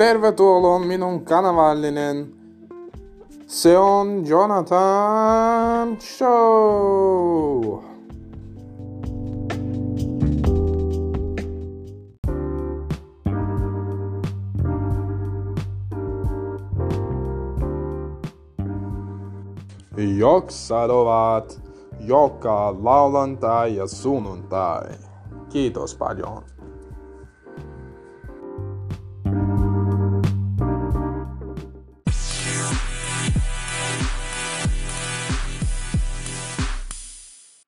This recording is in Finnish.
tervetuloa minun kanavallinen. Se on Jonathan Show. Joksat ovat joka lauantai ja sunnuntai. Kiitos paljon.